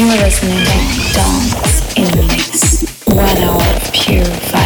You're listening to Dance in the Mix, one hour of pure vibe.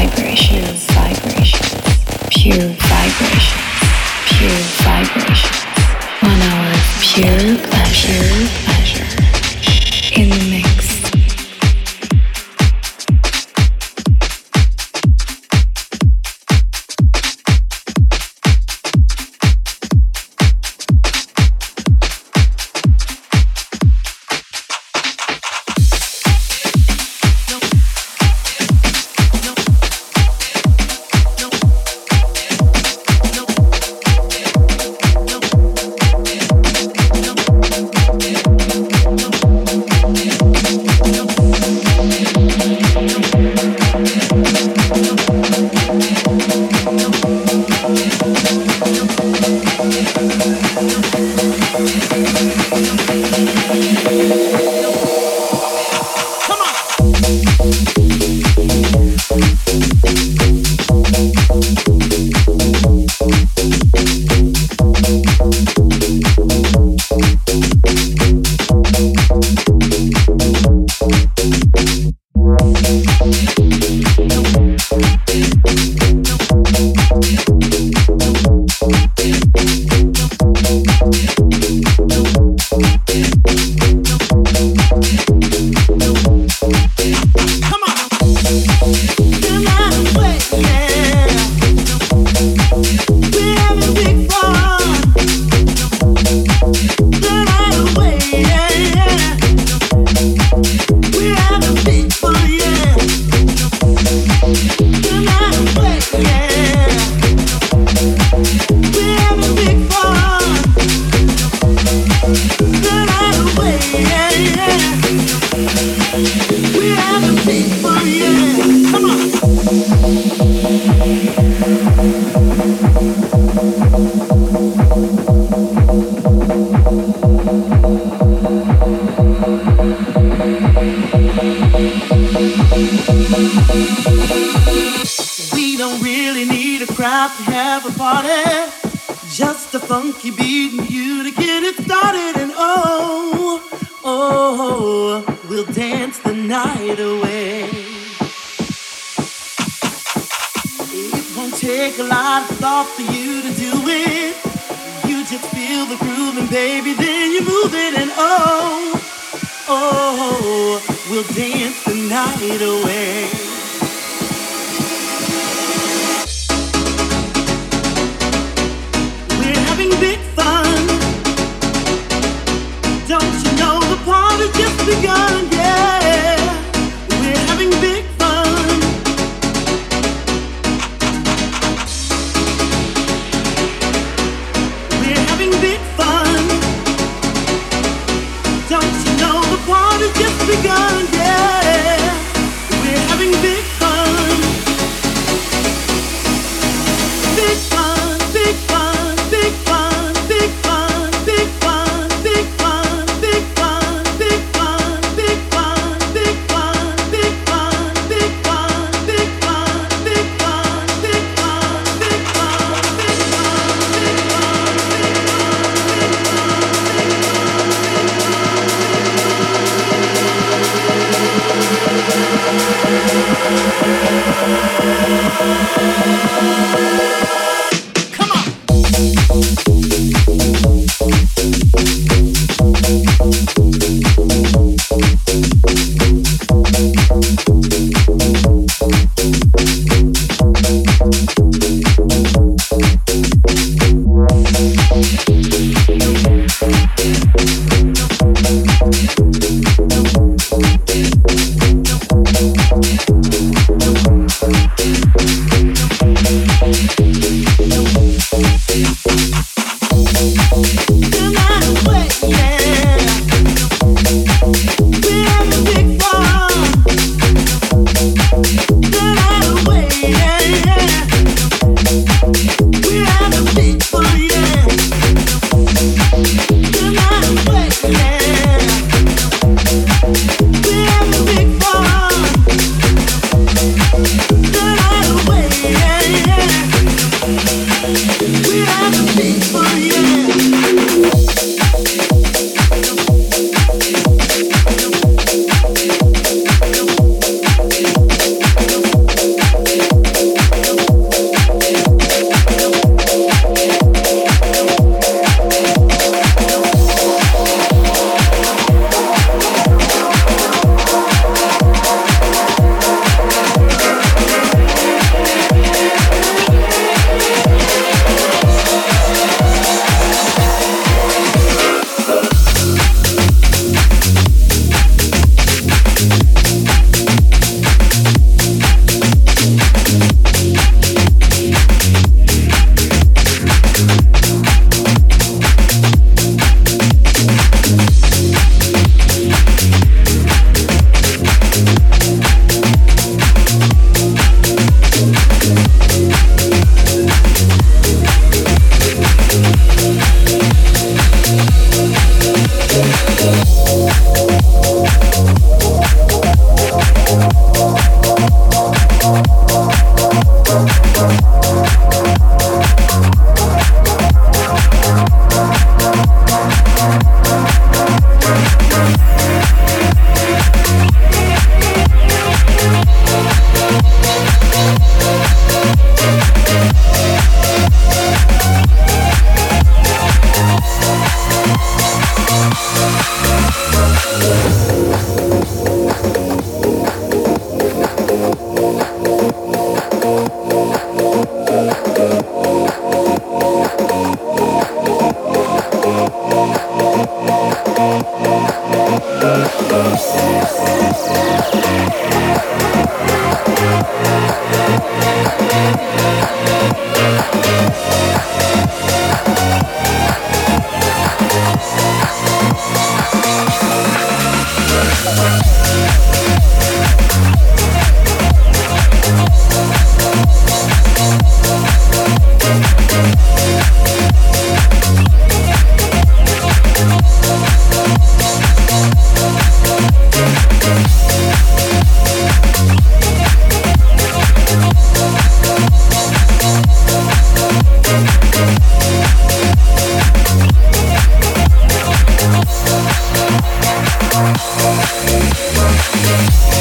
Yeah.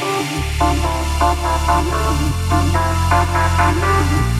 Thank you.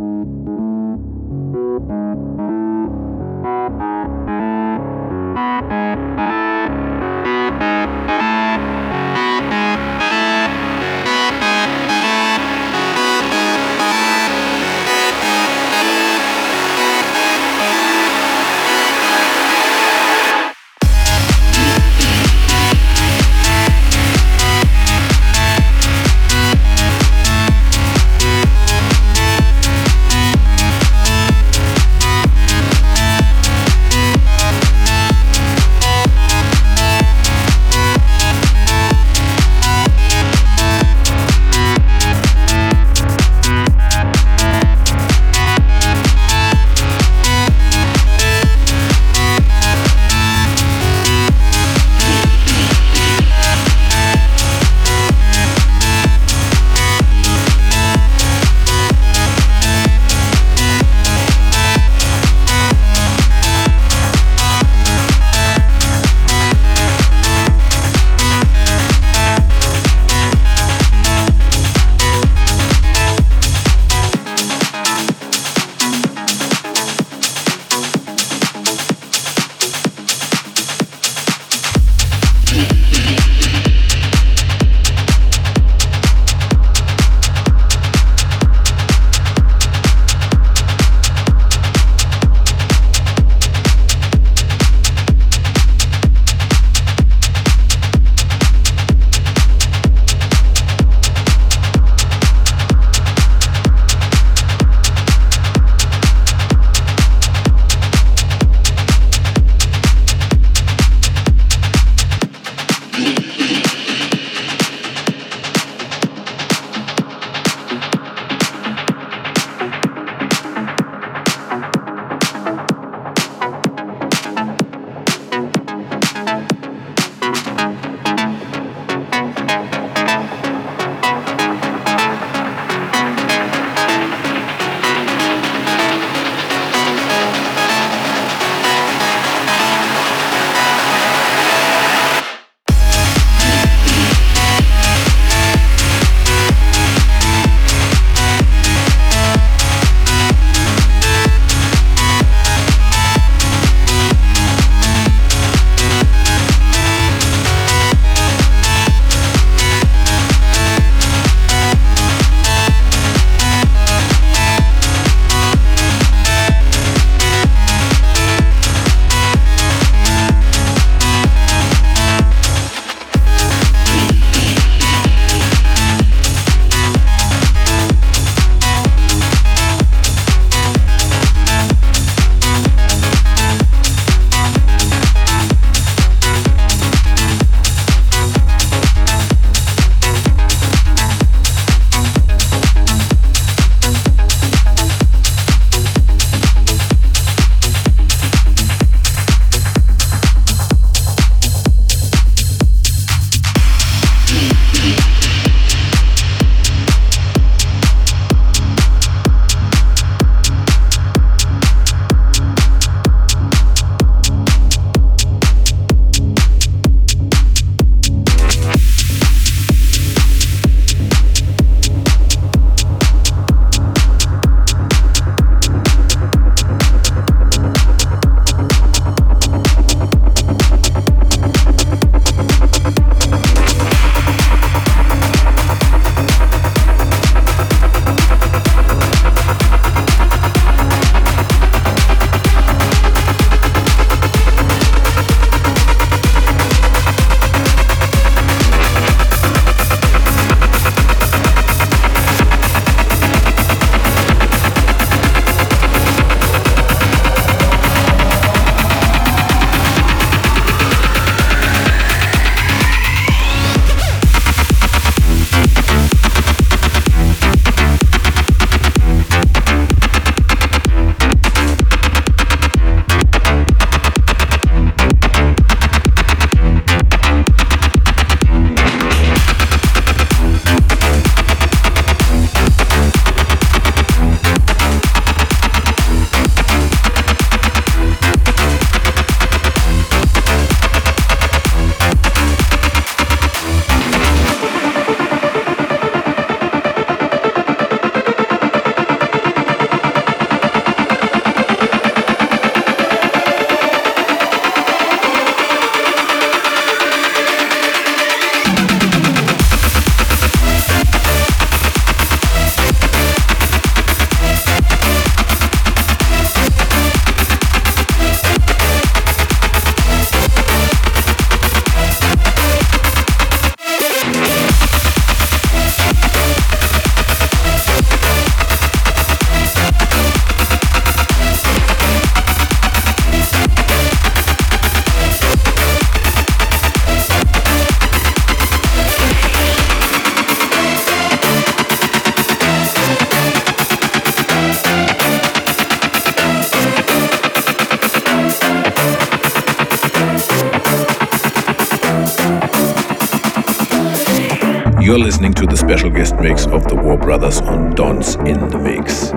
you. You're listening to the special guest mix of the War Brothers on Dons in the Mix.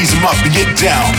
raise them up and get down.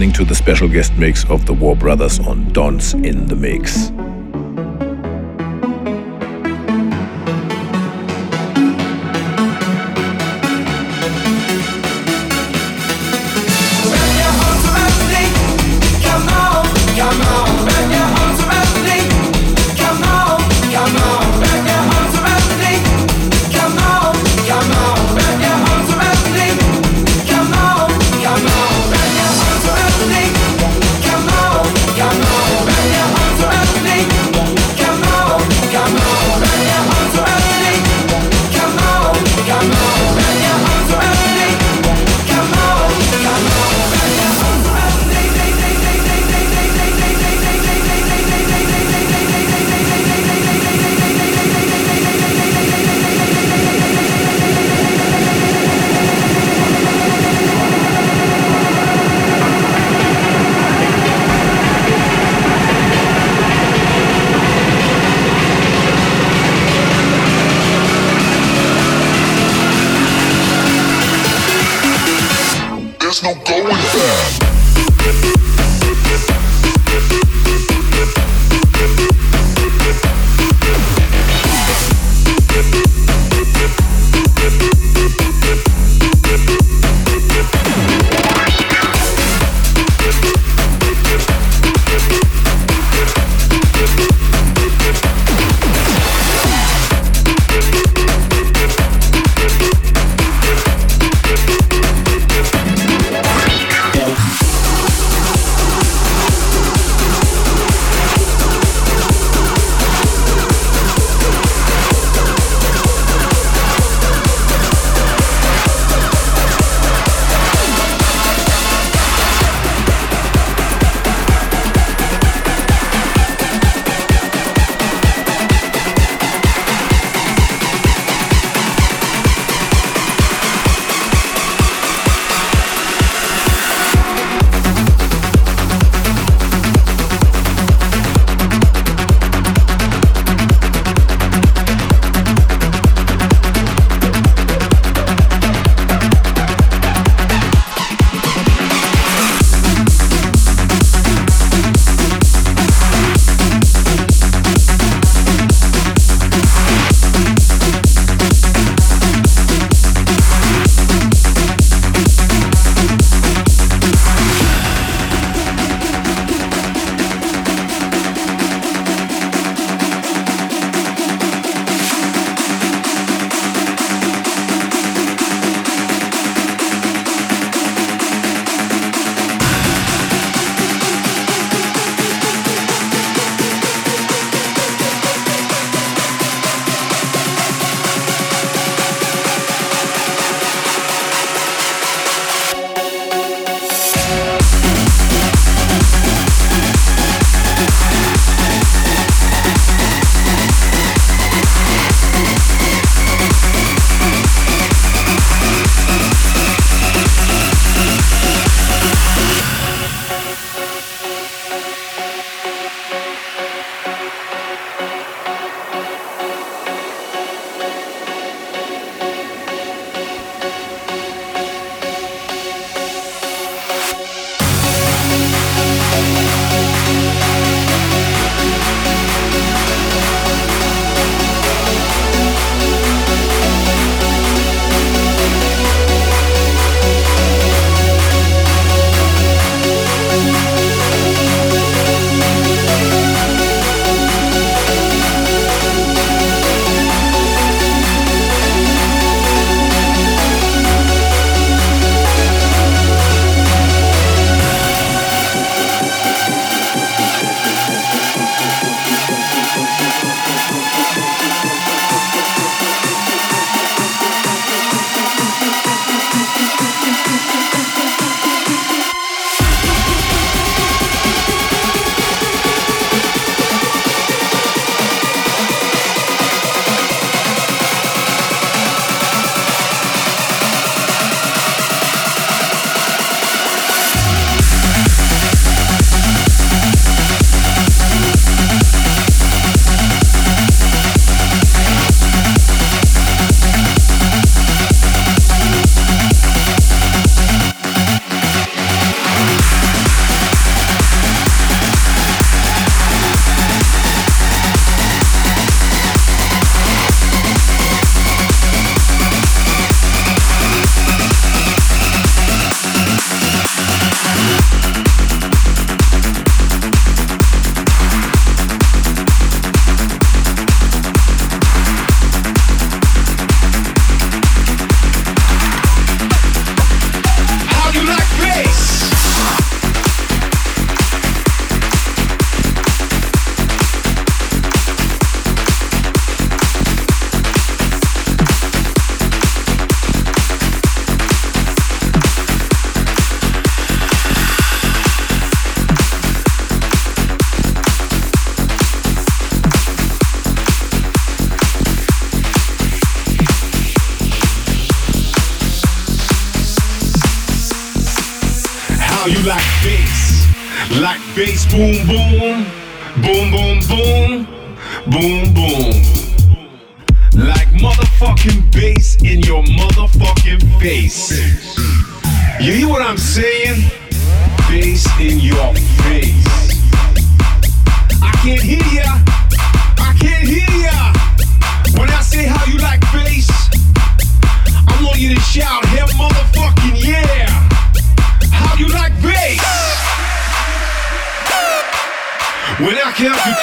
Listening to the special guest mix of the War Brothers on Dons in the Mix.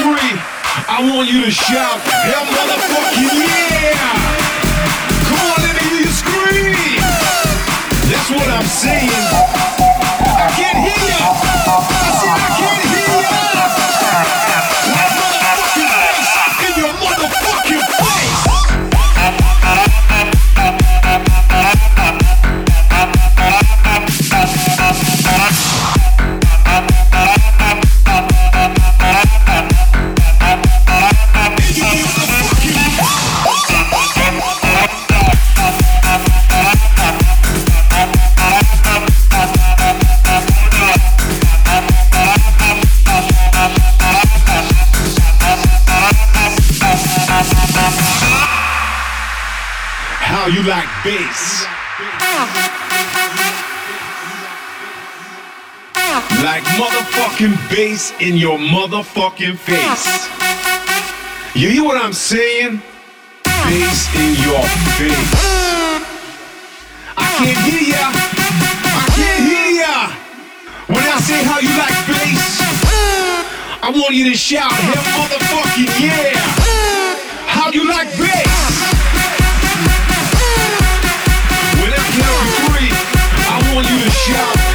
Three, I want you to shout, hell motherfucking yeah! Come on, let me hear you scream! That's what I'm saying. I can't hear you! I said I motherfucking bass in your motherfucking face. You hear what I'm saying? Bass in your face. I can't hear ya. I can't hear ya. When I say how you like bass, I want you to shout, hell motherfucking yeah. How you like bass? When I count three, I want you to shout,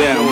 You're